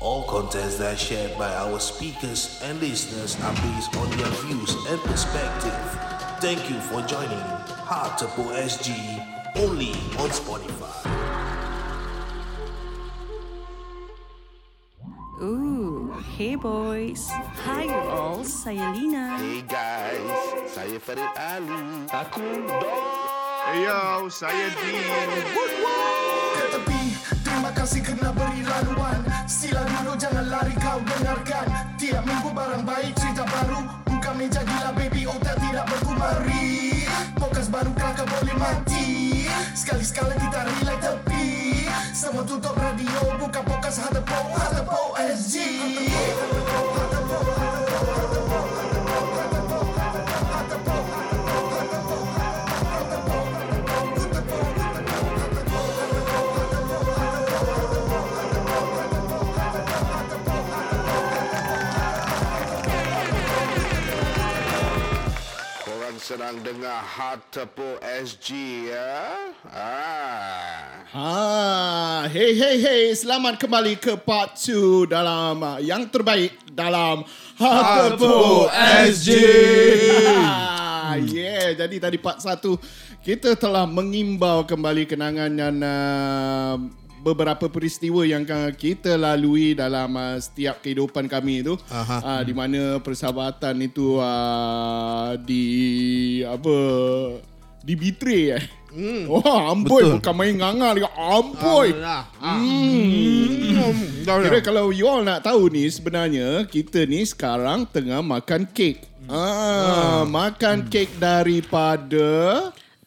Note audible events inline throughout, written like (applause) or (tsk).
All contents that are shared by our speakers and listeners are based on their views and perspective. Thank you for joining Heart Tepu SG only on Spotify. Ooh, hey boys. Hi you all, saya Lina. Hey guys, saya Farid Ali. Aku Hey yo, saya Dean. ke tepi Terima kasih kerana beri Minggu barang baik cerita baru. Buka meja gila baby otak tidak berkumari. Podcast baru kelakar boleh mati. Sekali-sekala kita relax tepi. Semua tutup radio Buka podcast Hatepo Hatepo SG Hatepo Hatepo sedang dengar Heart Tepu SG ya. Ah. Ah, hey hey hey, selamat kembali ke part 2 dalam uh, yang terbaik dalam Hatapu SG. Ah, yeah, jadi tadi part 1 kita telah mengimbau kembali kenangan dan uh, beberapa peristiwa yang kita lalui dalam uh, setiap kehidupan kami itu uh, di mana persahabatan itu uh, di apa di betray eh. Hmm. (laughs) Wah, amboi Betul. bukan main nganga dia. Amboi. Hmm. Kira kalau you all nak tahu ni sebenarnya kita ni sekarang tengah makan kek. Ah, makan kek daripada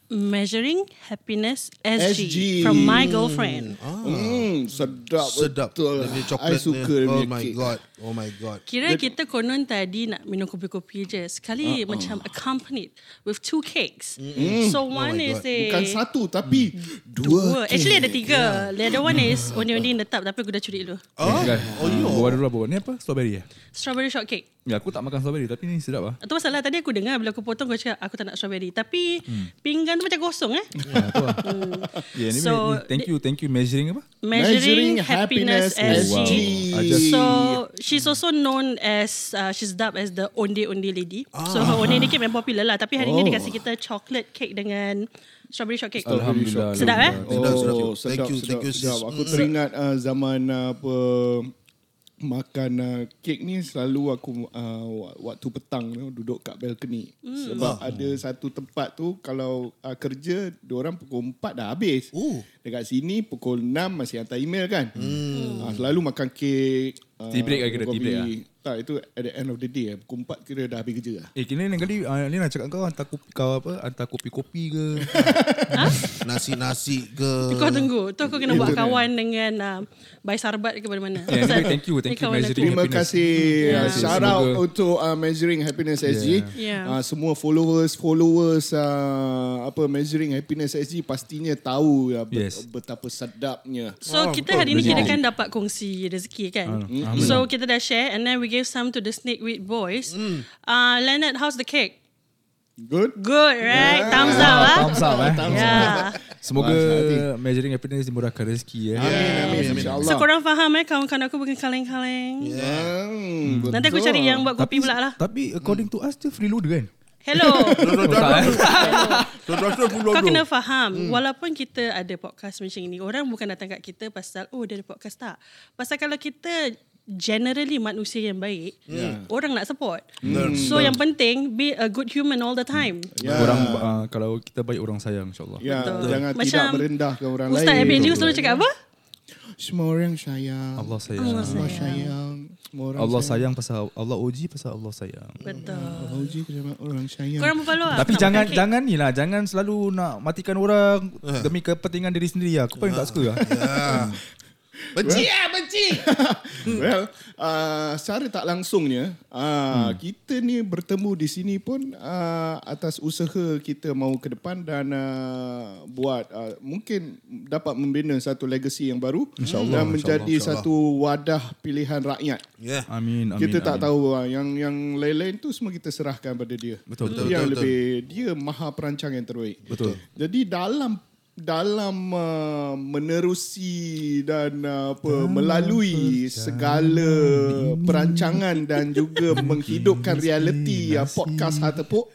Measuring Happiness SG, SG. from my girlfriend. hmm, sedap, Sedap. betul. Dia punya I coklat suka dia. Oh my god. Oh my god. Kira kita konon tadi nak minum kopi-kopi je. Sekali Uh-uh. macam accompanied with two cakes. So one my is God. a... Bukan satu tapi dua. Dua. Actually ada tiga. Ya. The other one is only-only in the tub tapi aku dah curi dulu. Oh, oh. Bawa dulu lah bawa. Ni apa? Strawberry eh? Strawberry shortcake. Ya, aku tak makan strawberry tapi ni sedap lah. Itu masalah tadi aku dengar bila aku potong aku cakap aku tak nak strawberry. Tapi pinggan tu macam kosong eh. Ya, tu lah. Yeah, anyway, So, ni, thank you, thank you. Measuring apa? Measuring, Measuring Happiness, Happiness SG. Wow. I just- So she's also known as uh, she's dubbed as the onde onde lady. So her onde ni cake memang popular lah. Tapi hari ni Oh. dia kasi kita chocolate cake dengan strawberry shortcake. Alhamdulillah. Sedap eh? Sedap, sedap. Oh, Thank you, thank you, sis. sedap. Aku teringat uh, zaman uh, apa makan uh, kek ni selalu aku uh, wa- waktu petang tu duduk kat balcony. Sebab ada satu tempat tu kalau uh, kerja orang pukul 4 dah habis. Oh. Dekat sini pukul 6 masih hantar email kan. Hmm. Uh, selalu makan kek. Uh, Tea break ke kira, tea kopi. break lah? Tak, itu at the end of the day. eh. Pukul 4 kira dah habis kerja lah. Eh, kini lain kali uh, ni nak cakap kau hantar kopi kau apa? Hantar kopi-kopi ke? (laughs) Nasi-nasi ke. Kau tunggu. Tu aku kena buat kawan dengan uh, Bai Sarbat ke mana-mana. Yeah, anyway, thank you, thank Ni you, Measuring. Terima Happiness. kasih. Yeah. Uh, shout out Semoga- untuk uh, Measuring Happiness SG. Yeah. Uh, semua followers followers uh, apa Measuring Happiness SG pastinya tahu ya, bet- Yes. betapa sedapnya. So kita hari ni kira kan dapat kongsi rezeki kan. So kita dah share and then we gave some to the snake weed boys. Uh, Leonard, how's the cake? Good. Good, right? Thumbs up, ah. Thumbs up eh. Yeah. Semoga Puas hati. Measuring Happiness dimurahkan rezeki eh. Amin amin insyaallah. So korang faham eh kawan-kawan aku bukan kaleng-kaleng. Hmm, Nanti aku cari yang buat kopi pula lah. Tapi according to us dia freeloader kan? Hello. (laughs) Dah, dah, Kau kena faham Walaupun kita ada podcast macam ini Orang bukan datang kat kita Pasal Oh dia ada podcast tak Pasal kalau kita Generally manusia yang baik Orang nak support So yang penting Be a good human all the time Ya. Orang uh, kalau kita baik orang sayang insyaAllah. Ya, Betul. jangan Macam tidak merendahkan orang Ustaz lain. Abid Liu selalu cakap apa? Semua orang sayang. Allah sayang. Allah Allah sayang. Semua orang Allah sayang pasal Allah uji pasal Allah sayang. Betul Allah uji kerana orang sayang. Korang berpalu lah Tapi jangan jangan ni lah jangan selalu nak matikan orang demi kepentingan diri sendiri lah. Aku paling tak suka lah. (laughs) Benci ah, benci. (laughs) well, uh, secara tak langsungnya, uh, hmm. kita ni bertemu di sini pun uh, atas usaha kita mau ke depan dan uh, buat uh, mungkin dapat membina satu legacy yang baru InsyaAllah, dan menjadi insyaAllah. satu wadah pilihan rakyat. Ya. Amin amin. kita tak amin. tahu uh, yang yang lain-lain tu semua kita serahkan pada dia. Betul, Itu betul, yang betul, lebih dia maha perancang yang terbaik. Betul. Jadi dalam dalam uh, menerusi dan uh, apa melalui segala perancangan dan juga (laughs) menghidupkan realiti uh, podcast Hatepuk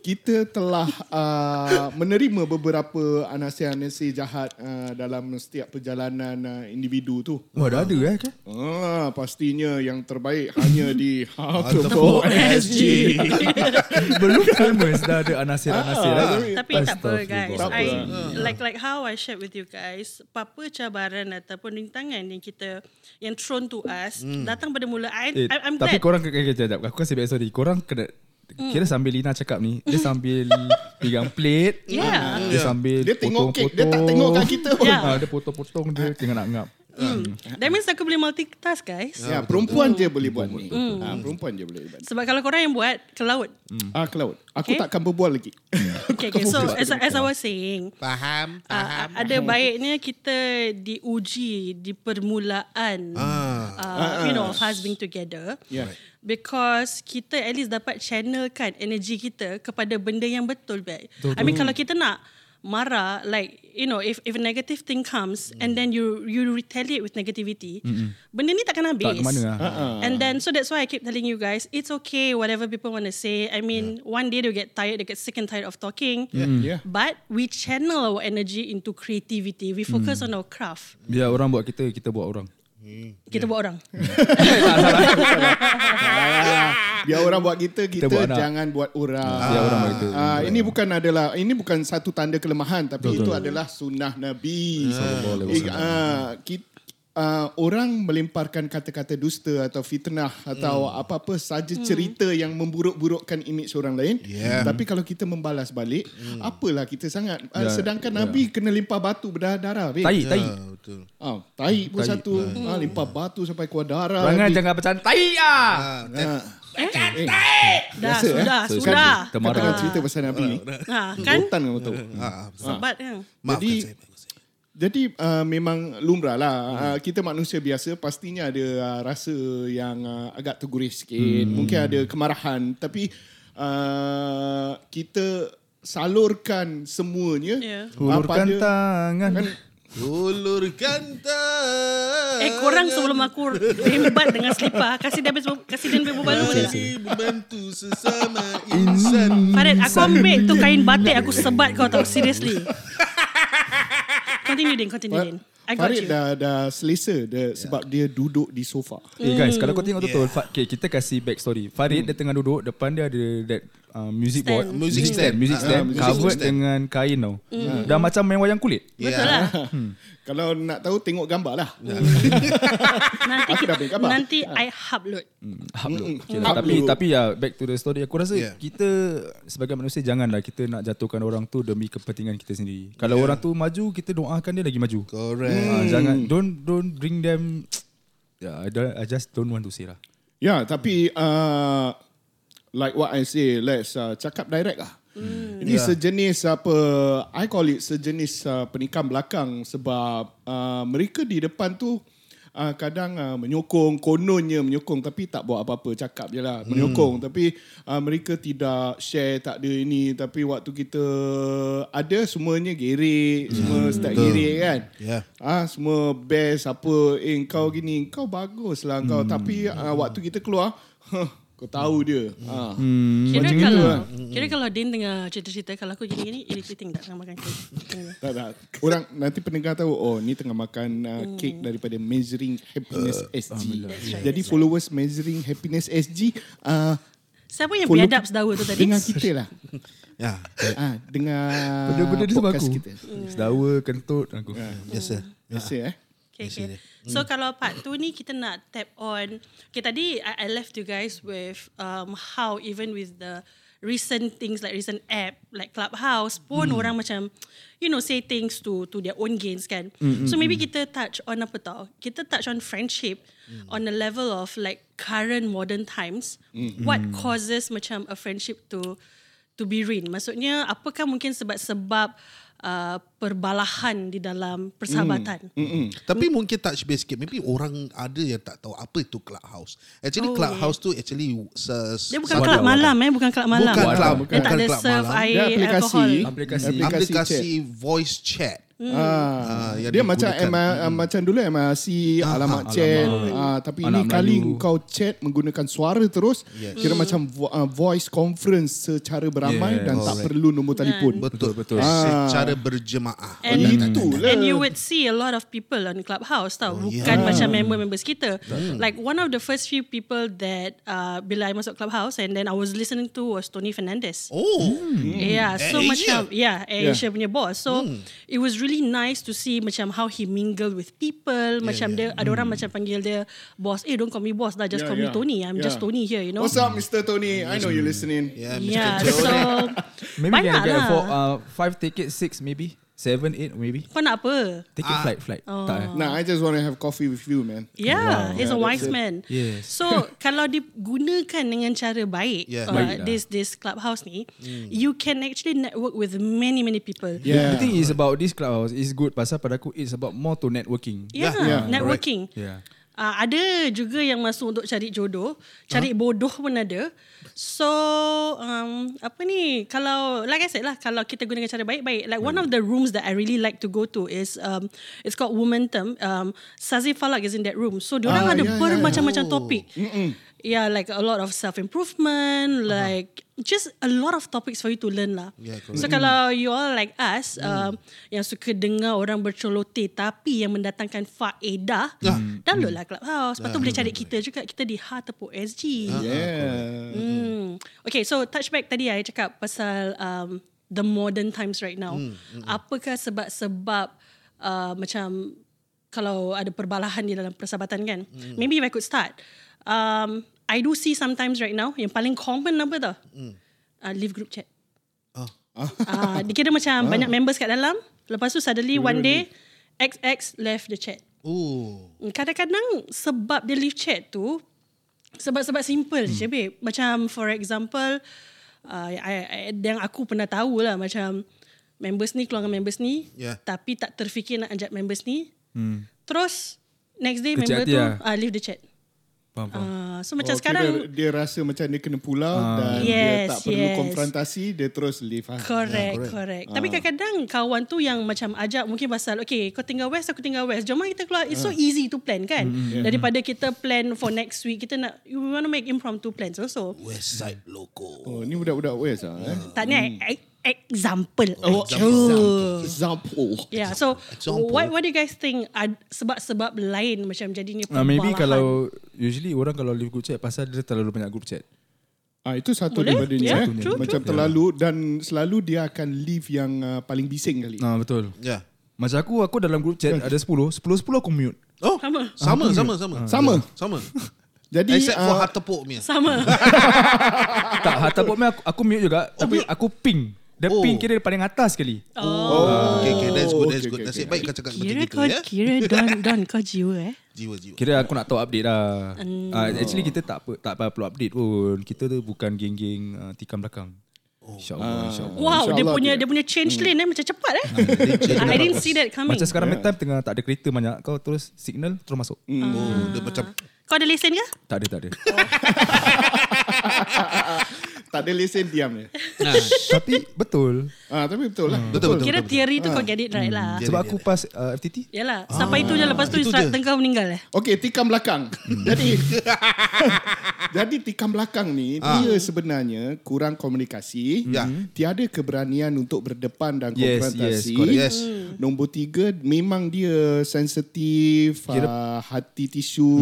kita telah uh, menerima beberapa anasir-anasir jahat uh, dalam setiap perjalanan uh, individu tu. Wah, dah ada eh. kan? Ah, pastinya yang terbaik hanya di (laughs) Hatepuk SG. (laughs) Belum lama dah ada anasir-anasir. Ah, eh. tapi- Tapi tak apa guys. Tak apa. I like like how I shared with you guys, apa cabaran ataupun rintangan yang kita yang thrown to us datang pada mula I, Eh, I'm tapi glad. korang kena kena jap. Aku kasih back story. Korang kena Kira sambil Lina cakap ni Dia sambil (laughs) Pegang plate Yeah. Dia sambil Dia tengok kek, potong-potong. dia tak tengok kat kita pun. Ya. Ah, Dia potong-potong Dia tengah nak ngap That means aku boleh multitask guys. Ya, perempuan je boleh buat ni. Ah, perempuan je boleh buat. Sebab kalau korang yang buat ke laut. Ah, ke laut. Aku Okay. takkan berbual lagi. (laughs) Okay, okay. So as, as I was saying, Faham, faham. uh, ada baiknya kita diuji di permulaan Ah. uh, you know of us being together Yeah. because kita at least dapat channelkan energi kita kepada benda yang betul baik. I mean kalau kita nak marah like you know if if a negative thing comes and then you you retaliate with negativity benda ni takkan habis. Tak ke mana lah and then so that's why I keep telling you guys it's okay whatever people want to say. I mean one day they'll get tired they get sick and tired of talking. Yeah. but we channel our energy into creativity. We focus on our craft. Biar orang buat kita Kita buat orang kita buat orang (laughs) Biar orang buat kita, kita, buat anak. jangan buat orang. Biar orang buat kita. Ah, ini bukan adalah ini bukan satu tanda kelemahan tapi Betul. itu adalah sunnah Nabi. Eh, wasallam. ah, kit- ah, orang melemparkan kata-kata dusta atau fitnah atau apa-apa saja cerita yang memburuk-burukkan imej orang lain. Yeah. Tapi kalau kita membalas balik, apalah kita sangat. Ah, Ya, sedangkan Nabi kena limpah batu berdarah-darah. Tai, tai betul. Ah, tai pun Tai. satu. Ah, limpah batu sampai keluar darah. Jangan babe. jangan bercanda Tai ah. Ah. dah Biasa, eh? sudah So, sudah kan, Kau tengah Marah. cerita pasal Nabi ni. ha, kan Rotan kau tahu. Ah, sebat kan maafkan Jadi-. Jadi uh, memang lumrah lah. Uh, kita manusia biasa pastinya ada uh, rasa yang uh, agak terguris sikit, mungkin ada kemarahan. Tapi uh, kita salurkan semuanya Ya. uh, Hulurkan pada- tangan. Kan, Hulurkan tangan. Eh korang sebelum aku rembat dengan selipar Kasih dia habis Kasih dia habis berbaloi boleh tak? Kasih. Membantu sesama insan. Farid aku ambil tu kain batik Aku sebat kau tau Seriously Continue Din Continue Din. I got Farid you. dah dah selesa dia, sebab dia duduk di sofa. Eh guys, kalau kau tengok betul, Fa- okay, kita kasih back story. Farid dia tengah duduk, depan dia ada that uh, music Stand. board, Music stand. music Ah, stand, ah, music covered stand. dengan kain tau. Dah macam main wayang kulit. Betul lah (laughs) Kalau nak tahu tengok gambar lah. Nanti (laughs) Aku dah gambar. Nanti I upload Upload. Okay, Upload. Tapi tapi ya back to the story. Aku rasa Yeah. kita sebagai manusia janganlah kita nak jatuhkan orang tu demi kepentingan kita sendiri. Kalau orang tu maju, kita doakan dia lagi maju. Correct. Ah, jangan don't don't bring them. (tsk) Yeah, I, don't, I just don't want to say lah. Ya, tapi uh, like what I say, let's uh, cakap direct lah. Ini sejenis apa, I call it sejenis uh, penikam belakang sebab uh, mereka di depan tu uh, kadang uh, menyokong, kononnya menyokong tapi tak buat apa-apa, cakap je lah, menyokong. Tapi uh, mereka tidak share, tak ada ini. Tapi waktu kita ada, semuanya gerik, semua start gerik kan. Yeah. Ah semua best apa eh kau gini kau bagus lah kau tapi uh, waktu kita keluar huh, (laughs) kau tahu dia. Ah. Kira Macam kalau itu lah. Kira kalau Din tengah cerita-cerita Kalau aku gini-gini Irritating tak tengah makan kek (laughs) Tak, tak. Orang nanti pendengar tahu oh ni tengah makan uh, kek daripada Measuring Happiness SG. Jadi followers Measuring Happiness SG uh, Siapa yang follow biadab sedawa tu tadi? Dengar kita lah. (laughs) Ya, ah, dengar Benda-benda sama podcast aku. kita. Sedawa, kentut aku. biasa. Biasa eh. Okay, okay. So kalau part tu ni kita nak tap on. Okay tadi I, I left you guys with um, how even with the recent things like recent app like Clubhouse pun orang macam you know say things to to their own gains kan. so maybe kita touch on apa tau? Kita touch on friendship on the level of like current modern times. What causes macam a friendship to to be ruined? Maksudnya apakah mungkin sebab-sebab uh, perbalahan di dalam persahabatan. Hmm. Tapi mungkin touch base sikit. Maybe orang ada yang tak tahu apa itu clubhouse. Actually Oh, clubhouse tu actually se- Dia bukan kelab malam eh, bukan kelab malam. Bukan club, Dia tak bukan ada club serve malam. air Dia aplikasi. alkohol. Aplikasi. Aplikasi aplikasi chat. voice chat. Ah, yang dia macam digunakan. ML, uh, macam dulu MRC alamat chat ah, tapi ini Anak kali Melayu. kau chat menggunakan suara terus Yes. kira macam vo- uh, voice conference secara beramai Yes. dan tak perlu nombor telefon Betul betul. Ah. Secara berjemaah. And, Itulah. and you would see a lot of people on Clubhouse tau. Bukan macam member-members kita. Like one of the first few people that uh, bila I masuk Clubhouse and then I was listening to was Tony Fernandez. Oh. Yeah, so Air macam yeah, Air Yeah. Asia punya boss. So it was really nice to see macam how he mingle with people. macam dia ada orang macam panggil dia boss. Eh, don't call me boss lah. Just Yeah, call me yeah. Tony. I'm just Yeah. Tony here. You know. What's up Mr. Tony I know you're listening Yeah, Mr. Yeah, Joe. so (laughs) (laughs) Maybe banyak can get lah. for uh, five tickets, six maybe, seven, eight maybe. Kau nak apa? Ticket flight, flight. Tak eh? Nah I just want to have coffee with you man Yeah, he's a Yeah, wise that's it. man. Yes. So (laughs) kalau digunakan dengan cara baik, Yeah. uh, Baik lah. this this clubhouse ni, you can actually network with many many people. Yeah The thing is about this clubhouse is good pasal pada aku it's about more to networking. Yeah, Yeah, networking. Yeah. Uh, ada juga yang masuk untuk cari jodoh, cari bodoh pun ada. So um, apa ni? Kalau like I said lah, kalau kita gunakan cara baik-baik, like one of the rooms that I really like to go to is um, it's called Momentum. Um, Sazi Falak is in that room. So diorang Ah, ada yeah, yeah, bermacam-macam topik. Yeah, like a lot of self improvement, like just a lot of topics for you to learn lah. Yeah, correct. so kalau you all like us um, yang suka dengar orang berceloteh tapi yang mendatangkan faedah, download lah Clubhouse. Lepas tu boleh cari kita juga. Kita di Ha Tepuk SG. Yeah Hmm. Okay, so touchback tadi I cakap pasal um, the modern times right now. Apakah sebab-sebab uh, macam kalau ada perbalahan di dalam persahabatan kan? Maybe if I could start. Um, I do see sometimes right now yang paling common apa tau? Uh, leave group chat. Oh. Uh, dia kira macam banyak members kat dalam. Lepas tu suddenly one day XX left the chat. Oh. Kadang-kadang sebab dia leave chat tu sebab-sebab simple hmm. je babe. Macam for example uh, I, I, yang aku pernah tahu lah macam members ni keluar dengan members ni Yeah. tapi tak terfikir nak ajak members ni. Hmm. Terus next day Kecil member hati tu lah. uh, leave the chat. Faham, faham. Uh, so macam Oh, sekarang kira dia rasa macam dia kena pulau dan Yes, dia tak perlu yes. konfrontasi dia terus leave ah. Correct, Ya, correct. correct. Tapi kadang-kadang kawan tu yang macam ajak mungkin pasal okay kau tinggal west aku tinggal west. Jom kita keluar. It's so easy to plan kan. Daripada kita plan for next week kita nak you want to make impromptu plans also. West Side Loco. Oh ni budak-budak West ah eh. Tak ni e- example. Oh, Oh. Example. Yeah, so Example. what what do you guys think ad, sebab-sebab lain macam jadinya Uh, maybe perbalahan? kalau usually orang kalau leave group chat pasal dia terlalu banyak group chat. Ah itu satu Boleh, daripada ni yeah, eh. true, Macam true. terlalu dan selalu dia akan leave yang uh, paling bising kali. Ah betul. Ya. Macam aku aku dalam group chat ada 10, 10 10 aku mute. Oh, Sama. sama, sama, sama. Sama. Sama. (laughs) Jadi Except for ah, heart tepuk punya. Sama. (laughs) tak, harta pun aku, aku mute juga tapi aku ping. Dia Oh. ping kira paling atas sekali. Oh. Okay, okay, that's good, that's okay, good. okay, Nasib okay. baik kau cakap macam Kira gitu kau ya. kira (laughs) don don kau jiwa eh. Jiwa, jiwa. Kira aku nak tahu update lah. Uh, actually kita tak apa, tak apa perlu update pun. Kita tu bukan geng-geng uh, tikam belakang. InsyaAllah, insyaAllah. Wow, dia InsyaAllah punya dia. dia punya change lane eh macam cepat eh. (laughs) I didn't see that coming. Macam sekarang yeah. time tengah tak ada kereta banyak. Kau terus signal terus masuk. Oh, dia macam Kau ada lesen ke? Tak ada, tak ada. (laughs) tak ada lesen diam dia. (laughs) Tapi betul. Ah tapi betul lah. Betul, betul. Kira teori tu kau get it right lah. Sebab aku pas uh, FTT. Yalah, sampai itu je lepas tu Israt je. tengah meninggal eh. Okey, tikam belakang. jadi (laughs) (laughs) jadi tikam belakang ni dia sebenarnya kurang komunikasi. Ya. Tiada keberanian untuk berdepan dan Yes, konfrontasi. yes, correct. Yes. Nombor tiga memang dia sensitif, Kira- uh, hati tisu,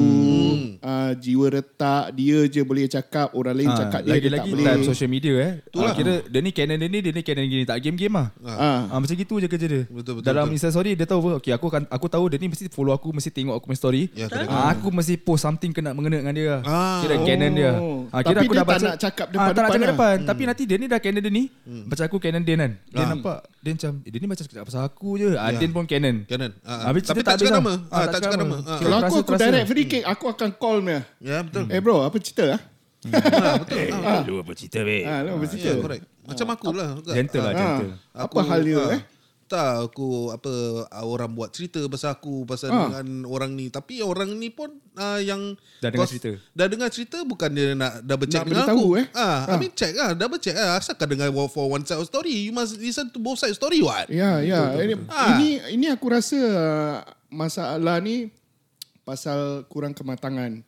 uh, jiwa retak, dia je boleh cakap, orang lain Ah, cakap dia, dia tak lagi-lagi boleh. Time social media eh. Uh, kira dia ni canon dia ni, dia ni canon gini. Tak game-game lah. Ah. Ah, macam gitu je kerja dia. Betul, betul, Dalam betul. Insta story dia tahu apa. Okay, aku akan aku tahu dia ni mesti follow aku, mesti tengok aku punya story. Ya. Ah, aku mesti post something kena mengena dengan dia. Ah. Kira canon dia. Oh. Ah, kira Tapi aku dia dah tak baca. nak cakap Ah, tak nak depan-depan cakap lah. depan. Tapi nanti dia ni dah canon dia ni. Macam aku canon dia kan. Dia nampak dia macam eh, dia ni macam cakap pasal aku je. Ah, dia pun canon. Canon. Ah, Habis tapi tak cakap nama. Ah, tak cakap nama. Ah. Kalau aku, aku direct free kick, aku akan call dia. Ya, betul. Eh bro, apa cerita ah? Ah, betul. Ah, Lu apa cerita be? Ah, lu apa cerita? Ya, correct. Macam aku lah. juga. Gentle lah, Ah, gentle. apa hal dia ah, eh? entah aku apa ah, orang buat cerita pasal aku pasal Ah. dengan orang ni tapi orang ni pun uh, yang Dah dengar kau- cerita. Dah dengar cerita bukan dia nak double check Nak dengan aku. eh? Ah, Ah. I mean check lah, double check lah. Asalkan dengar for one side of story, you must listen to both side story what? Ya, ya. Ini, Ah. ini ini aku rasa uh, masalah ni pasal kurang kematangan.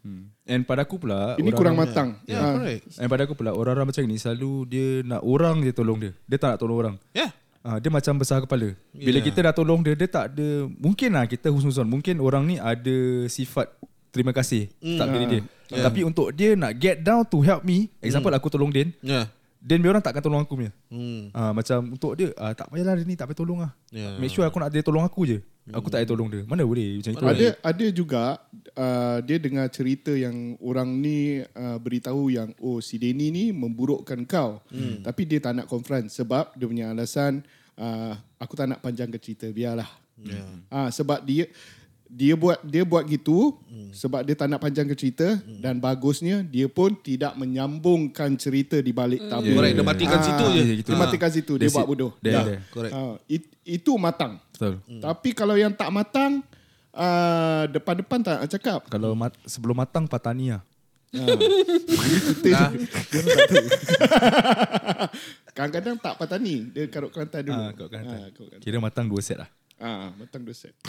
And pada aku pula Ini orang- kurang matang. Yeah, Ah. correct. And pada aku pula orang-orang macam ni selalu dia nak orang dia tolong dia. Dia tak nak tolong orang. Yeah. Ah, dia macam besar kepala. Bila Yeah. kita dah tolong dia, dia tak ada mungkin lah kita husnuzon. Mungkin orang ni ada sifat terima kasih tak diri dia. Tapi untuk dia nak get down to help me, example aku tolong Din, Yeah. Din dia orang takkan tolong aku punya. Hmm. Ah, macam untuk dia ah, tak payahlah dia ni tak payah tolong lah. Yeah. Make sure aku nak dia tolong aku je. Aku tak payah tolong dia. Mana boleh macam itu. Ada ada juga uh, dia dengar cerita yang orang ni uh, beritahu yang oh si Denny ni memburukkan kau. Hmm. Tapi dia tak nak confront sebab dia punya alasan uh, aku tak nak panjangkan cerita biarlah. Yeah. Ah sebab dia dia buat dia buat gitu hmm. sebab dia tak nak panjangkan cerita hmm. dan bagusnya dia pun tidak menyambungkan cerita di balik tabir. Yeah. Correct, dia matikan situ je. dia gitu. Dia matikan situ dia That's buat bodoh. There, Dah. there. Correct. Ah, it, itu matang. Betul. Hmm. Tapi kalau yang tak matang uh, depan-depan tak nak cakap. Kalau mat, sebelum matang patani lah. Kita (laughs) Kadang-kadang tak patani Dia karut Kelantan dulu Ah, kat Kelantan. Ah, karut Kelantan. Kira matang dua set lah. Ah, matang dua set (laughs) (laughs)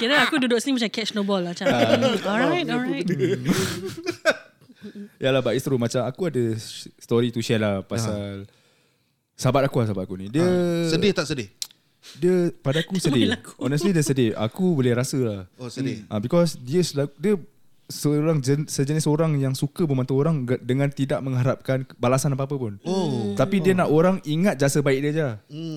Kira aku duduk sini macam catch no ball lah. Macam, hmm, (laughs) alright, alright. Ya lah, but it's true. Macam aku ada story to share lah pasal sahabat aku lah, sahabat aku ni. Dia Sedih tak sedih? dia pada aku sedih. Honestly dia sedih. Aku boleh rasa lah. Oh, sedih. Ah, because dia selalu, dia seorang jen, sejenis orang yang suka membantu orang dengan tidak mengharapkan balasan apa-apa pun. Oh. Tapi dia nak orang ingat jasa baik dia je.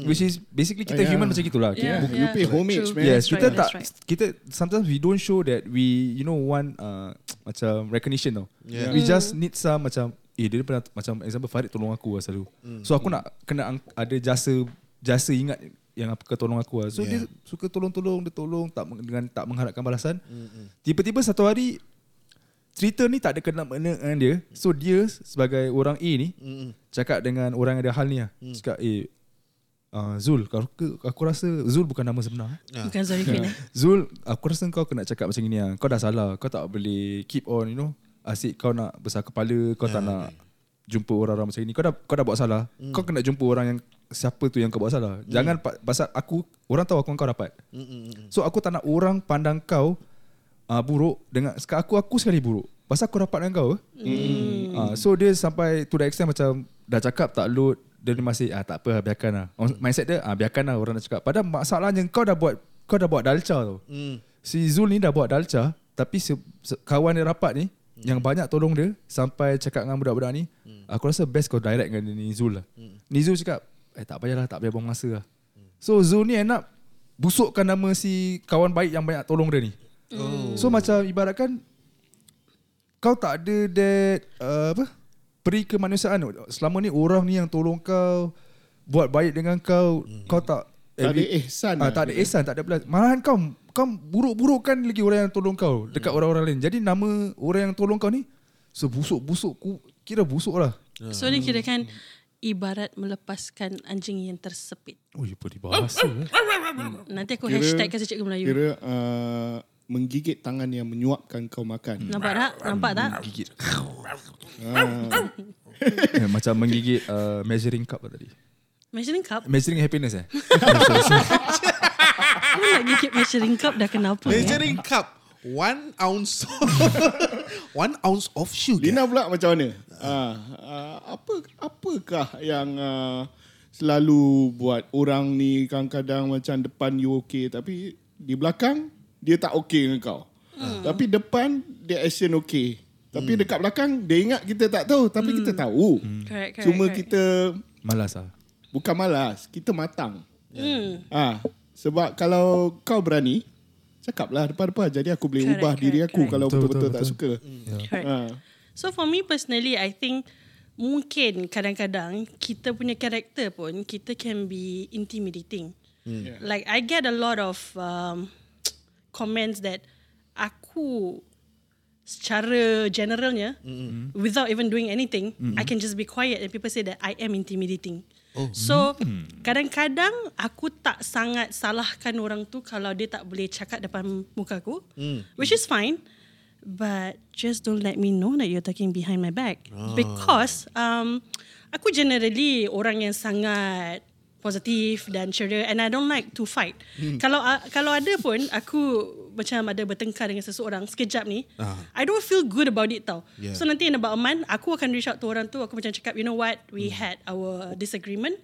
Which is basically kita Yeah. human macam gitulah. Yeah, Kita- You pay homage true. man Yes, That's kita right, tak right. kita sometimes we don't show that we you know want uh, macam recognition tau. Yeah. We just need some macam eh dia pernah macam example Farid tolong aku lah selalu. So aku nak kena ada jasa jasa ingat yang apa tolong aku lah. So Yeah. dia suka tolong-tolong dia tolong tak dengan tak mengharapkan balasan. Tiba-tiba satu hari cerita ni tak ada kena mengena dengan dia. So dia sebagai orang A ni cakap dengan orang yang ada hal ni lah. Cakap eh Uh, Zul, aku, aku rasa Zul bukan nama sebenar. eh. Bukan Zarifin eh. Zul, aku rasa kau kena cakap macam ni lah. Kau dah salah. Kau tak boleh keep on, you know. Asyik kau nak besar kepala, kau tak nak jumpa orang-orang macam ni. Kau dah kau dah buat salah. Kau kena jumpa orang yang siapa tu yang kau buat salah. Jangan pa- pasal aku orang tahu aku kau dapat. So aku tak nak orang pandang kau uh, buruk dengan sekarang aku aku sekali buruk. Pasal aku dapat dengan kau. Mm. Uh, so dia sampai to the extent macam dah cakap tak load dia ni masih ah tak apa biarkan lah. Mindset dia ah biarkan lah orang nak cakap. Padahal masalahnya kau dah buat kau dah buat dalca tau. Hmm. Si Zul ni dah buat dalca tapi se, se, kawan dia rapat ni yang banyak tolong dia sampai cakap dengan budak-budak ni aku rasa best kau direct dengan ni Zul lah. Ni Zul cakap eh tak payahlah tak payah buang masa lah. So Zul ni end up busukkan nama si kawan baik yang banyak tolong dia ni. Oh. So macam ibaratkan kau tak ada that uh, apa peri kemanusiaan selama ni orang ni yang tolong kau buat baik dengan kau kau tak Tak ada ihsan ah, lah. tak ada ihsan tak ada belas malahan kau kau buruk-burukkan lagi orang yang tolong kau dekat orang-orang lain jadi nama orang yang tolong kau ni sebusuk-busuk ku kira busuk lah So ni kira kan ibarat melepaskan anjing yang tersepit. oh apa dibahasa eh. Nanti aku Kira- hashtag kasih cikgu Melayu. Kira uh, menggigit tangan yang menyuapkan kau makan Nampak tak? Nampak tak? gigit Ah. (laughs) Eh, macam menggigit uh, measuring cup lah tadi Measuring cup? measuring happiness eh (laughs) (laughs) Aku nak gigit measuring cup dah kenapa? eh? Measuring cup one ounce one ounce of sugar. Lina pula macam mana? Ah, ah, apa apakah yang ah, selalu buat orang ni kadang-kadang macam depan you okay tapi di belakang dia tak okay dengan kau. Hmm. Tapi depan dia action okay. Tapi dekat belakang dia ingat kita tak tahu tapi kita tahu. Correct, correct, Cuma correct. kita malas lah bukan malas, kita matang. Hmm. Ah, sebab kalau kau berani cakaplah depan-depan jadi aku boleh Correct, ubah diri correct, aku correct. kalau Betul, betul-betul betul, tak betul. suka. Correct. Ah. So for me personally, I think mungkin kadang-kadang kita punya karakter pun kita can be intimidating. Yeah. Like I get a lot of um, comments that aku secara generalnya mm-hmm. without even doing anything, mm-hmm. I can just be quiet and people say that I am intimidating. Oh. So kadang-kadang aku tak sangat salahkan orang tu kalau dia tak boleh cakap depan muka aku, which is fine. But just don't let me know that you're talking behind my back because um, aku generally orang yang sangat positif dan ceria and I don't like to fight. Kalau uh, kalau ada pun aku macam ada bertengkar dengan seseorang sekejap ni, I don't feel good about it tau. Yeah. So nanti in about a month aku akan reach out to orang tu aku macam cakap you know what we had our disagreement.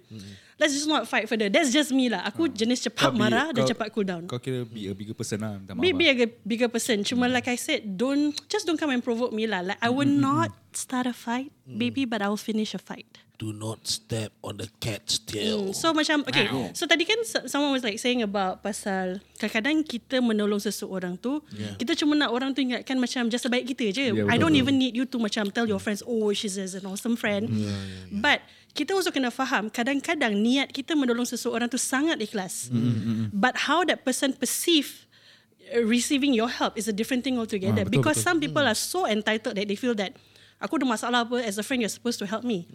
Let's just not fight further. That's just me lah. Aku jenis cepat Kau be- marah dan kau- cepat cool down. Kau kira be a bigger person lah. Minta maaf Be, lah. be a bigger person. Cuma like I said, don't just don't come and provoke me lah. Like I will not start a fight, baby, but I will finish a fight. Do not step on the cat's tail. Mm, So macam okay. So tadi kan someone was like saying about pasal kadang-kadang kita menolong seseorang tu, yeah. kita cuma nak orang tu ingatkan macam just sebaik kita je. Yeah, I don't betul. even need you to macam tell your friends, oh she's an awesome friend. Yeah, yeah, yeah. But kita also kena faham kadang-kadang niat kita menolong seseorang tu sangat ikhlas. Mm, But how that person perceive uh, receiving your help is a different thing altogether. Ah, betul, Because betul. some people are so entitled that they feel that aku ada masalah apa as a friend you're supposed to help me.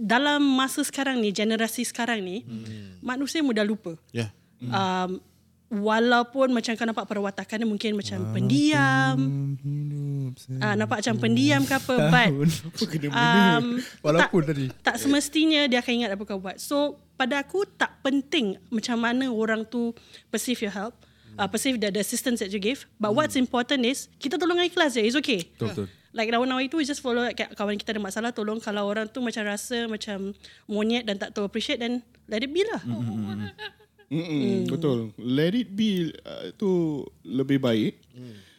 Dalam masa sekarang ni, generasi sekarang ni, manusia mudah lupa. Yeah. Um, walaupun macam kau nampak perwatakannya mungkin macam pendiam, ah nampak macam pendiam ke apa, but um, Walaupun tak, tadi. tak semestinya dia akan ingat apa kau buat. So pada aku tak penting macam mana orang tu perceive your help, uh, perceive the, the assistance that you give. But what's important is kita tolong dengan ikhlas je. It's okay. Betul, betul. Like nawan-nawan itu is just follow kayak kawan kita ada masalah tolong kalau orang tu macam rasa macam monyet dan tak tahu appreciate then let it be lah. Mm-mm, Betul. Let it be uh, tu lebih baik.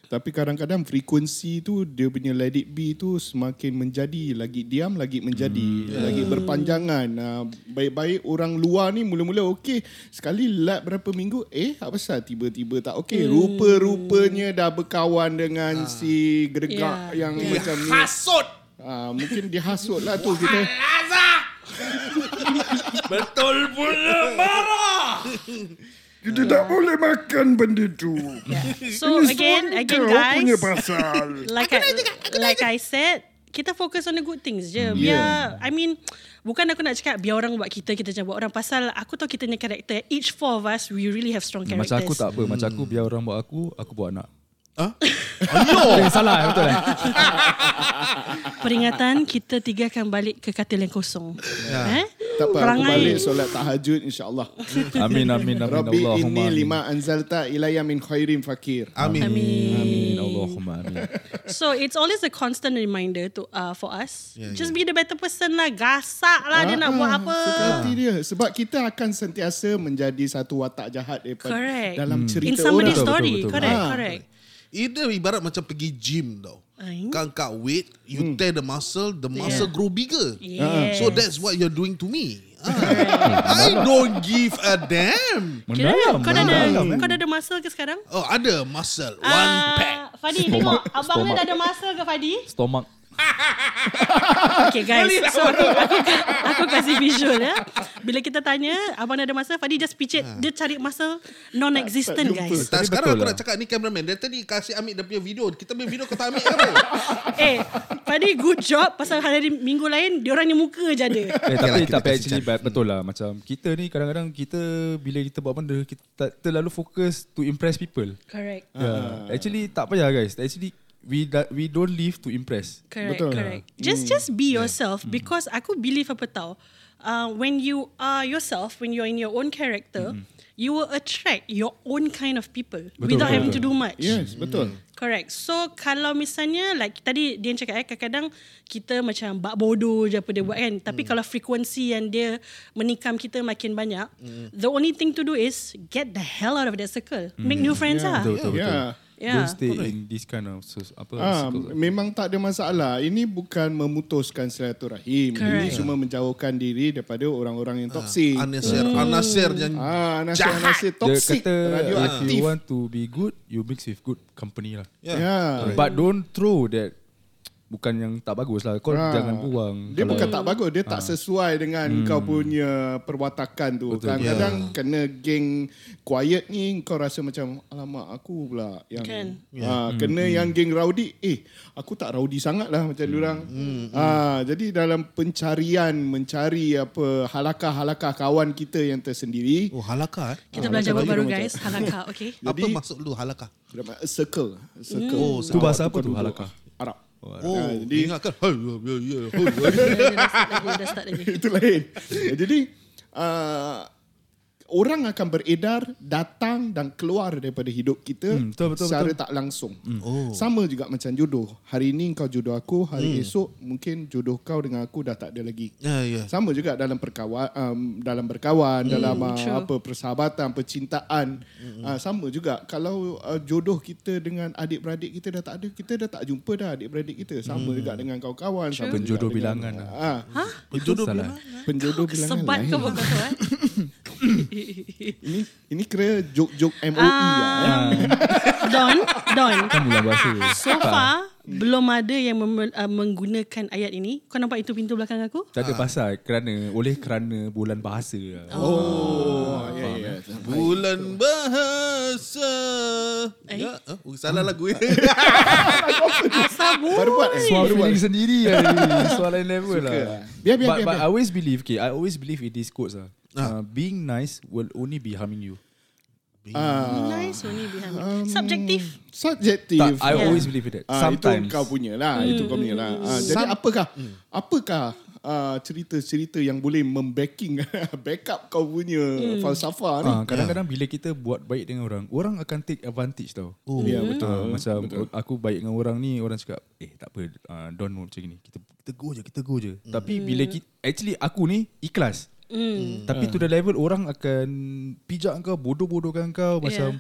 Tapi kadang-kadang frekuensi tu dia punya let it be tu semakin menjadi lagi diam lagi menjadi lagi berpanjangan. Uh, baik-baik orang luar ni mula-mula okey sekali lap berapa minggu eh apa pasal tiba-tiba tak okey. Rupa-rupanya dah berkawan dengan si geregak Yeah. yang Yeah. macam ni. Hasut. Ah mungkin dihasut lah tu kita. (laughs) Betul pula marah. (laughs) Kita tak boleh makan benda tu. So again, again guys, pasal. (laughs) like I, like I said, kita fokus on the good things je. Biar, Yeah. I mean, bukan aku nak cakap biar orang buat kita, kita jangan buat orang. Pasal aku tahu kita punya karakter. Each four of us, we really have strong characters. Macam aku tak apa. Macam aku biar orang buat aku, aku buat anak. Huh? (laughs) Eh, salah betul eh? Peringatan, kita tiga akan balik ke katil yang kosong. Eh? Tak apa, aku Perangai. balik solat tahajud insyaAllah. (laughs) Amin, amin, amin. Rabbi Allahumma inni amin. lima anzalta ilaya min khairin fakir. Amin. Amin. Allahumma amin. (laughs) So it's always a constant reminder to uh, for us. Yeah, Just be the better person lah. Gasak lah dia nak Ah, buat apa. Hati dia. Sebab kita akan sentiasa menjadi satu watak jahat daripada Correct. dalam In cerita somebody's orang. Betul, story. betul, betul. Correct, Ah. correct. Itu ibarat macam pergi gym tau. Kan kat weight, you tear the muscle, the muscle Yeah. grow bigger. Yes. So that's what you're doing to me. Ah. (laughs) I don't give a damn. Kira Mendalam, kau dah ada eh. kau dah ada muscle ke sekarang? Oh, ada muscle. One Ah, pack. Fadi tengok abang dia Stomach. dah ada muscle ke Fadi? Stomach. (laughs) Okay guys So aku, aku, aku kasih visual ya Bila kita tanya Abang ada muscle Fadi just picit Ah. Dia cari muscle Non-existent guys Tak, Tapi sekarang betul aku lah. nak cakap ni cameraman. Dia tadi kasih ambil dia punya video. Kita punya video kau tak ambil apa? (laughs) Eh Fadi good job Pasal hari minggu lain Diorangnya muka je ada (laughs) Eh, Okay tapi lah, kita tapi actually cari. betul lah macam kita ni kadang-kadang kita bila kita buat benda kita tak- terlalu fokus to impress people. Correct Yeah. Actually tak payah guys. Actually we da- we don't live to impress. Correct, Betul. correct. Just just be yourself because aku believe apa tau. Uh, when you are yourself, when you're in your own character, you will attract your own kind of people without betul, having betul. to do much. Yes, betul. Correct. So kalau misalnya like tadi dia cakap eh kadang-kadang kita macam bak bodoh je apa dia buat kan. Tapi kalau frekuensi yang dia menikam kita makin banyak, the only thing to do is get the hell out of that circle. Make new friends Yeah. lah. Betul betul betul. Yeah. Yeah. Don't stay in this kind of so, apa Ah, circles. memang tak ada masalah. Ini bukan memutuskan silaturahim. Ini Correct. cuma menjauhkan diri daripada orang-orang yang toksik. Anasir, Hmm. anasir yang Ah, jahat. nasib-nasib Dia toksik, kata if radioaktif. you want to be good, you mix with good company lah. Yeah. Yeah. But don't throw that bukan yang tak bagus lah. Kau Ah. jangan buang. Dia Kalau- bukan tak bagus, dia tak sesuai dengan kau punya perwatakan tu. Betul. Kadang-kadang kena geng quiet ni kau rasa macam alamak aku pula yang Kan. ha, kena yang geng rowdy, eh aku tak rowdy sangat lah macam diorang. Ha, jadi dalam pencarian mencari apa halakah-halakah kawan kita yang tersendiri, Oh halakah eh? Kita Ah, belajar baru macam- guys. Halakha, okay? Apa Jadi- maksud lu halakah? circle, circle. Oh, Tu bahasa apa tu halakah? Oh, Ah, dia ingatkan. Ya, ya, ya. Itu lain. Jadi uh, orang akan beredar, datang dan keluar daripada hidup kita Hmm, betul, betul, secara betul. tak langsung. Oh. Sama juga macam jodoh. Hari ini kau jodoh aku, hari Hmm. esok mungkin jodoh kau dengan aku dah tak ada lagi. Ya, ya. Sama juga dalam perkawan, um, dalam berkawan, dalam uh, apa persahabatan, percintaan. Uh, sama juga kalau uh, jodoh kita dengan adik-beradik kita dah tak ada, kita dah tak jumpa dah adik-beradik kita. Sama juga dengan kawan-kawan. sama Penjodoh dengan- bilangan. Ah, Penjodoh Salah. bilang. penjodoh bilangan. Sebat lain. kau bukan tu eh? Ini ini kira joke-joke MOE Ah. lah. Eh. Don, Don. Kan bulan bahasa. So far, belum ada yang mem- uh, menggunakan ayat ini. Kau nampak itu pintu belakang aku? Tak ada pasal kerana oleh kerana bulan bahasa. lah. Oh, ya ya. Bulan bahasa. Eh? Ya, oh, salah lagu. (laughs) Asal Baru buat eh. Suara Baru buat. feeling sendiri lah ni. Soalan level lah. Biar, biar, but, biar, but biar. I always believe, okay, I always believe in these quotes lah. Uh, being nice will only be harming you. Ah, Nice only behind me. Subjektif. subjektif. Tak, I Yeah. always believe in that. Ah, Sometimes. itu kau punya lah. Itu kau punya lah. Ah, jadi apakah apakah ah, cerita-cerita yang boleh membacking (laughs) backup kau punya falsafah ni? Ah, kadang-kadang bila kita buat baik dengan orang, orang akan take advantage tau. Oh, Ya, betul. Ah, macam aku baik dengan orang ni, orang cakap, eh tak apa, uh, Don macam ni. Kita kita go je, kita go je. Tapi bila kita, actually aku ni ikhlas. Hmm. Tapi to the level orang akan pijak kau, bodoh-bodohkan kau macam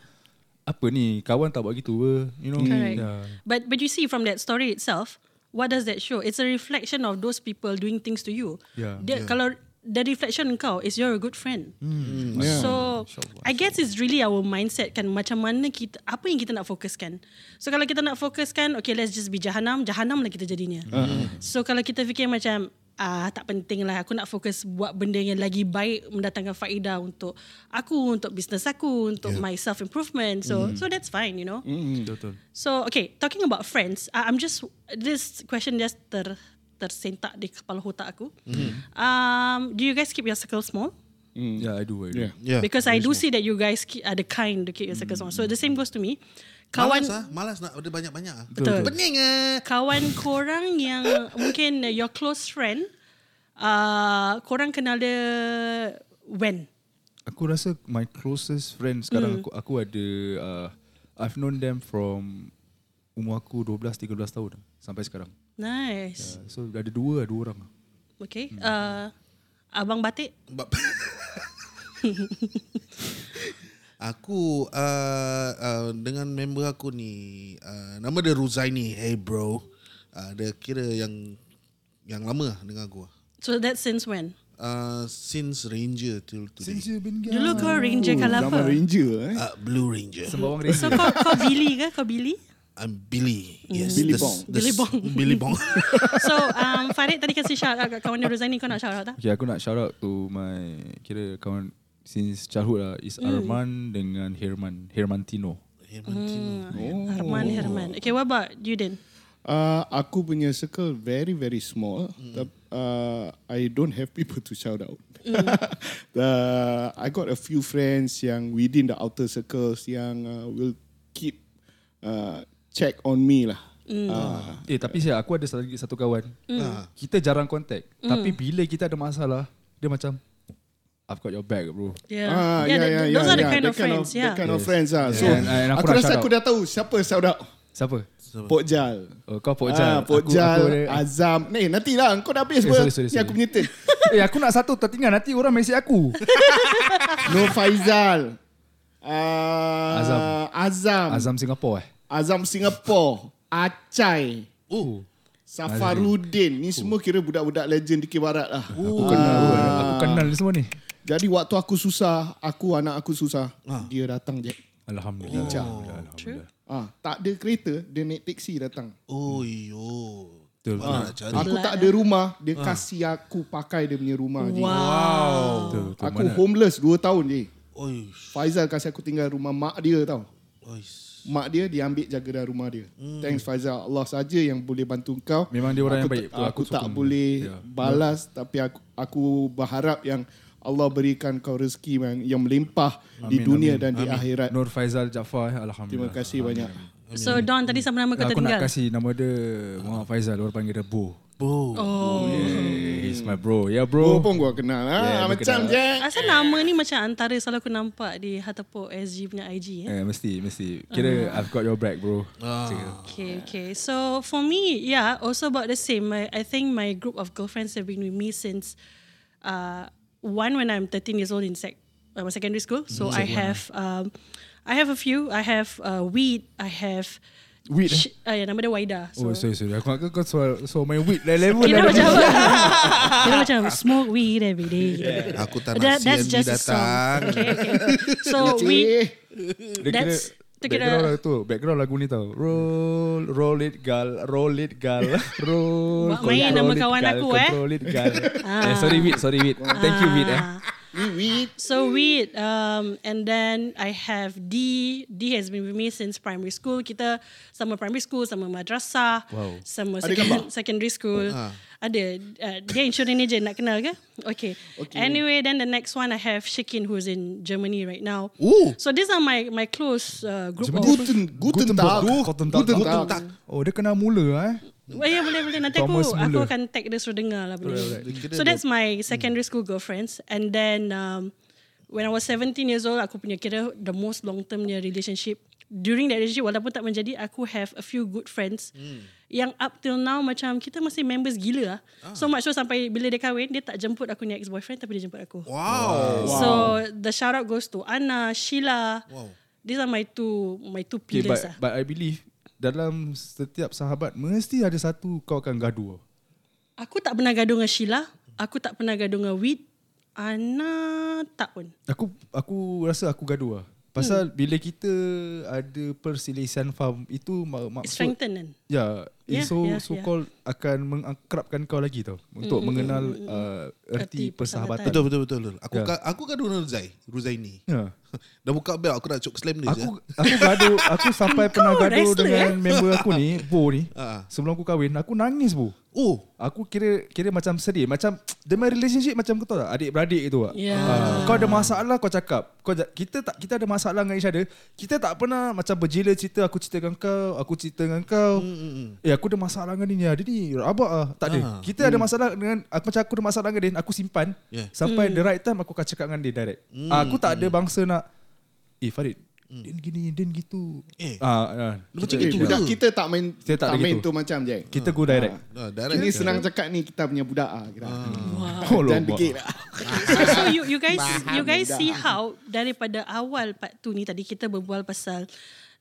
apa ni, kawan tak buat gitu apa, you know. Correct. Yeah. But but you see from that story itself, what does that show? It's a reflection of those people doing things to you. Yeah. Dia, Kalau the reflection kau is you're a good friend. Yeah. So I guess it's really our mindset kan macam mana kita apa yang kita nak fokuskan. So kalau kita nak fokuskan okay let's just be jahanam, jahanam lah kita jadinya. So kalau kita fikir macam ah tak penting lah aku nak fokus buat benda yang lagi baik mendatangkan faedah untuk aku, untuk bisnes aku, untuk my self improvement. So so that's fine, you know. Betul. So okay, talking about friends, I- I'm just this question just ter tersentak di kepala otak aku. Um, do you guys keep your circle small? Yeah, I do. I do. Yeah. Ya. Because I do see that you guys keep, are the kind to keep your circle small. So the same goes to me. Kawan Malas ah, malas nak ada banyak-banyak ah. Betul. Pening ah. kawan (laughs) korang yang mungkin your close friend, uh, korang kenal dia when? Aku rasa my closest friend sekarang aku aku ada uh, I've known them from umur aku 12 13 tahun sampai sekarang. Nice. Uh, so ada dua dua orang. Okay. Uh, Abang Batik? (laughs) aku uh, uh, dengan member aku ni uh, nama dia Ruzaini. Hey bro. Uh, dia kira yang yang lama lah dengan aku. So that's since when? Uh, since Ranger till today. Since you've been Dulu kau ranger Oh, kalau zaman apa? Ranger eh. Uh, Blue Ranger. Sembawang So kau, kau Billy ke? Kau Billy? I'm Billy. Yes. Billy Bong. the- Billy Bong. Billy Bong. (laughs) (laughs) So um, Farid tadi kasih shout out kat kawan dia Rozani Kau nak shout out tak? Okay, aku nak shout out to my kira kawan since childhood lah is Arman dengan Herman Hermantino. Hmm. Arman Herman Okay what about you then? Uh, aku punya circle very very small. Mm. Uh, I don't have people to shout out. (laughs) uh, I got a few friends yang within the outer circles yang uh, will keep uh, check on me lah. Uh, Eh tapi saya aku ada satu kawan. Ah. Kita jarang contact. Tapi bila kita ada masalah, dia macam I've got your back bro. Yeah, Ah, yeah, yeah, th- yeah, those yeah, are the yeah, kind of friends. That yeah. kind of Yes. friends lah. So, And- and aku aku rasa shout aku dah tahu siapa shout out. Siapa? Pok Jal. Oh, kau Pojal. Ah, Pok Jal, Aku, aku, ada- Azam. Ni nanti lah. Kau dah habis Eh, sorry, sorry, Ni sorry. aku punya turn. (laughs) eh aku nak satu tertinggal nanti orang mesej aku. (laughs) Nur Faizal. Uh, Azam. Azam. Azam Singapore eh. Azam Singapore. Acai. Oh. Safarudin. Ni semua kira budak-budak legend di Barat lah. Aku kenal aku kenal ni semua ni. Jadi waktu aku susah, aku anak aku susah, dia datang je. Alhamdulillah. Bincang. Alhamdulillah. Alhamdulillah. Ah, tak ada kereta, dia naik teksi datang. Oh yo. Betul. Nak cari? Aku tak ada rumah, dia kasih aku pakai dia punya rumah je. Wow. Betul, betul. Aku Mana- homeless 2 tahun je. Oi, Faizal kasih aku tinggal rumah mak dia tau. oi. Mak dia dia ambil jaga dah rumah dia. Hmm. Thanks Faizal. Allah saja yang boleh bantu kau. Memang dia orang aku yang baik. Aku- Aku, tak boleh Ya. balas tapi aku aku berharap yang Allah berikan kau rezeki man, yang melimpah di Amin, dunia amin. dan di akhirat. Nur Faizal Jaafar eh, Terima Alhamdulillah. kasih banyak. So Don tadi sama nama kau Aku nak tertinggal. kasih nama dia Muhammad Faizal Orang panggil dia Bo Bo. Oh. yeah, He's my bro Ya Bro bro pun gua kenal ha? Yeah, Macam kenal. je. Asal nama ni macam antara selalu aku nampak di Hatapok SG punya IG eh. Eh, mesti, mesti. Kira I've got your back, bro. Ah. Okay, okay. So for me, yeah, also about the same. I, I think my group of girlfriends have been with me since uh, one when I'm 13 years old in sec, uh, secondary school. So I have um, I have a few. I have uh, weed. I have Weed, eh? Sh- uh, yeah, nama dia Waida. So, Oh, sorry, sorry. Aku ingat kau so, so main weed lah level Kira lah. macam Kira (laughs) macam Smoke weed every day Aku tak That- nak That's CND just a song datang. Okay, okay So (laughs) weed That's- background lah tu. Background lagu ni tau. Roll, roll it gal, roll it gal, (laughs) roll. Main nama kawan gal, aku, eh. Control it gal. eh, sorry weed, sorry weed. Thank you weed eh. Weed. So weed, um, and then I have D. D has been with me since primary school. Kita sama primary school, sama madrasah, Wow. sama second, secondary school. Ada. Uh, dia insurance agent nak kenal ke? Okay. Okay. Anyway, then the next one I have Shikin who's in Germany right now. Ooh. So these are my my close uh, group of. Guten, guten Tag. Guten Tag. Guten Guten Tag. Oh, dia kena mula eh. Oh ya boleh boleh nanti aku Thomas aku Muller. akan tag dia suruh dengar lah benda. ni. Kira So that's my secondary school girlfriends and then um, when I was 17 years old aku punya kira the most long term punya relationship. During that relationship walaupun tak menjadi aku have a few good friends yang up till now macam kita masih members gila lah. So much so sampai bila dia kahwin dia tak jemput aku ni ex boyfriend tapi dia jemput aku. Wow. So the shout out goes to Anna, Sheila. Wow. These are my two my two Okay, pillars but, lah. but I believe dalam setiap sahabat mesti ada satu kau akan gaduh. Aku tak pernah gaduh dengan Sheila. Aku tak pernah gaduh dengan Weed. Ana tak pun. Aku aku rasa aku gaduh lah. Pasal hmm. bila kita ada perselisihan faham itu mak- maksud strengthen kan. ya Yeah, yeah, so yeah, so yeah. called akan mengakrabkan kau lagi tau untuk Mm, mengenal mm, uh, Erti persahabatan. Betul betul betul. betul. Aku Ya. ka, aku gaduh dengan Ruzai. Ruzaini. Ya. (laughs) Dah buka bel aku nak cok slam dia. Aku aku (laughs) gaduh aku sampai pernah gaduh wrestler, dengan eh? member aku ni, Bo ni. (laughs) Ah. Sebelum aku kahwin, aku nangis, Bu. Oh, Aku kira kira macam sedih Macam main relationship macam kau tahu tak Adik-beradik itu Ya. Ah, Kau ada masalah kau cakap kau Kita tak kita ada masalah dengan each other Kita tak pernah Macam berjila cerita Aku cerita dengan kau Aku cerita dengan kau Eh aku ada masalah dengan dia ni Dia ni rabak lah Tak ada Ah. Kita ada masalah dengan aku, Macam aku ada masalah dengan dia Aku simpan Yeah. Sampai the right time Aku akan cakap dengan dia direct Ah, Aku tak ada bangsa nak Eh Farid Din gini Din gitu Eh. ah, ah, Macam kita- gitu Budak kita tak main Kita tak tak, main gitu. tu macam je. Kita go direct Nah, direct. Ini senang cakap ni kita punya budak ah. Kira. Oh, Dan lomba. dikit. So, so you you guys you guys see how daripada awal part tu ni tadi kita berbual pasal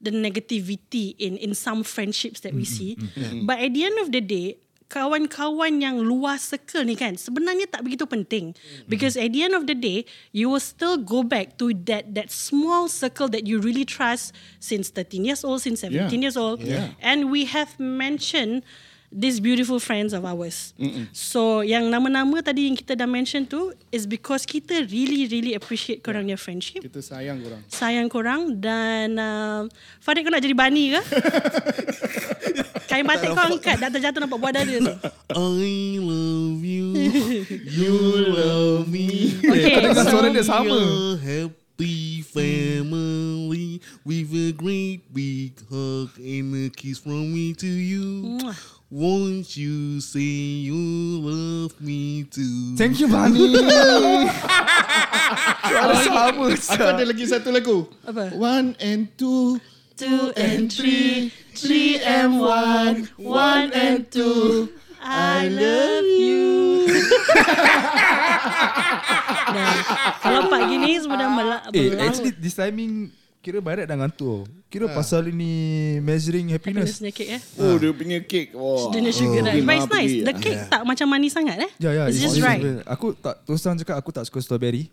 the negativity in in some friendships that we see. But at the end of the day kawan-kawan yang luar circle ni kan sebenarnya tak begitu penting because at the end of the day you will still go back to that that small circle that you really trust since 13 years old since 17 Yeah. years old Yeah. and we have mentioned these beautiful friends of ours. So yang nama-nama tadi yang kita dah mention tu is because kita really really appreciate korangnya friendship. Kita sayang korang. Sayang korang dan uh, Farid kau nak jadi bani ke? (laughs) Kain batik kau angkat dah terjatuh nampak buah dada tu. (laughs) I love you. (laughs) You love me. Okay, Kau dengar so- suara dia sama. Happy family with a great big hug and a kiss from me to you. Mwah. Won't you say you love me too? Thank you Bani (laughs) Suara sama Aku ada lagi satu lagu. Apa? One and two. Two and three, three and one, one and two. I love you. (laughs) nah, kalau part gini semua dah melak. Eh actually this timing kira barat dah ngantuk. Kira pasal ini measuring happiness. Happiness cake eh. Oh, dia punya kek. Wah. Dia punya sugar Oh, right. But it's nice. The cake tak macam manis sangat eh. Ya ya, It's just right. Aku tak terus terang cakap aku tak suka strawberry.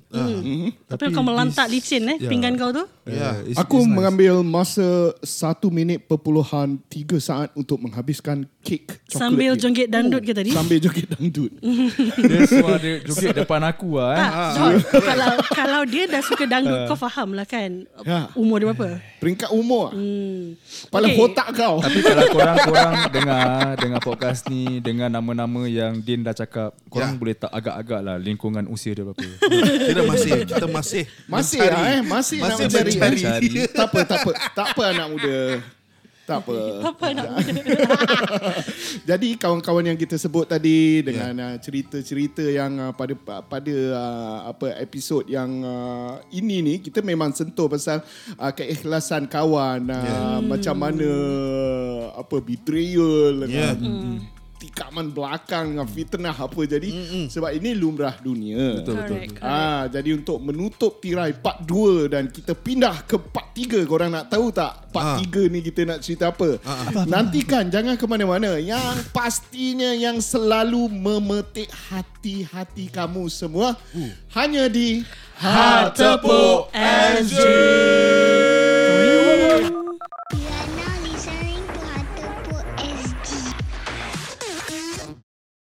Tapi kau melantak licin eh Ya. pinggan kau tu. Yeah, it's- Aku it's nice. mengambil masa satu minit perpuluhan tiga saat untuk menghabiskan kek coklat. Sambil ni. jonggit dandut ke tadi? Sambil joget dangdut. (laughs) dia suara dia joget depan aku lah eh. Tak, John, kalau kalau dia dah suka dangdut, kau faham lah kan Ya. Umur dia berapa. Peringkat umur. Hmm. Kepala Okay. otak kau. Tapi kalau korang-korang (laughs) dengar dengar podcast ni dengan nama-nama yang Din dah cakap, korang Ya. boleh tak agak-agak lah lingkungan usia dia berapa. Kita masih kita masih Masih mencari. lah eh. Masih, Masih nak mencari. mencari. eh. tak apa, tak apa. Tak apa anak muda. Tak apa. (laughs) Apa nak (laughs) Jadi kawan-kawan yang kita sebut tadi dengan yeah. uh, cerita-cerita yang uh, pada pada uh, apa episod yang uh, ini ni kita memang sentuh pasal uh, keikhlasan kawan uh, yeah. macam mana apa betrayal Yeah. dengan tikaman belakang dengan fitnah apa jadi Mm-mm. sebab ini lumrah dunia. Betul, betul. Correct. Ah, jadi untuk menutup tirai part 2 dan kita pindah ke part 3 korang nak tahu tak part Ah. 3 ni kita nak cerita apa? Nantikan jangan ke mana-mana. Yang pastinya yang selalu memetik hati-hati kamu semua hanya di Tepuk SG.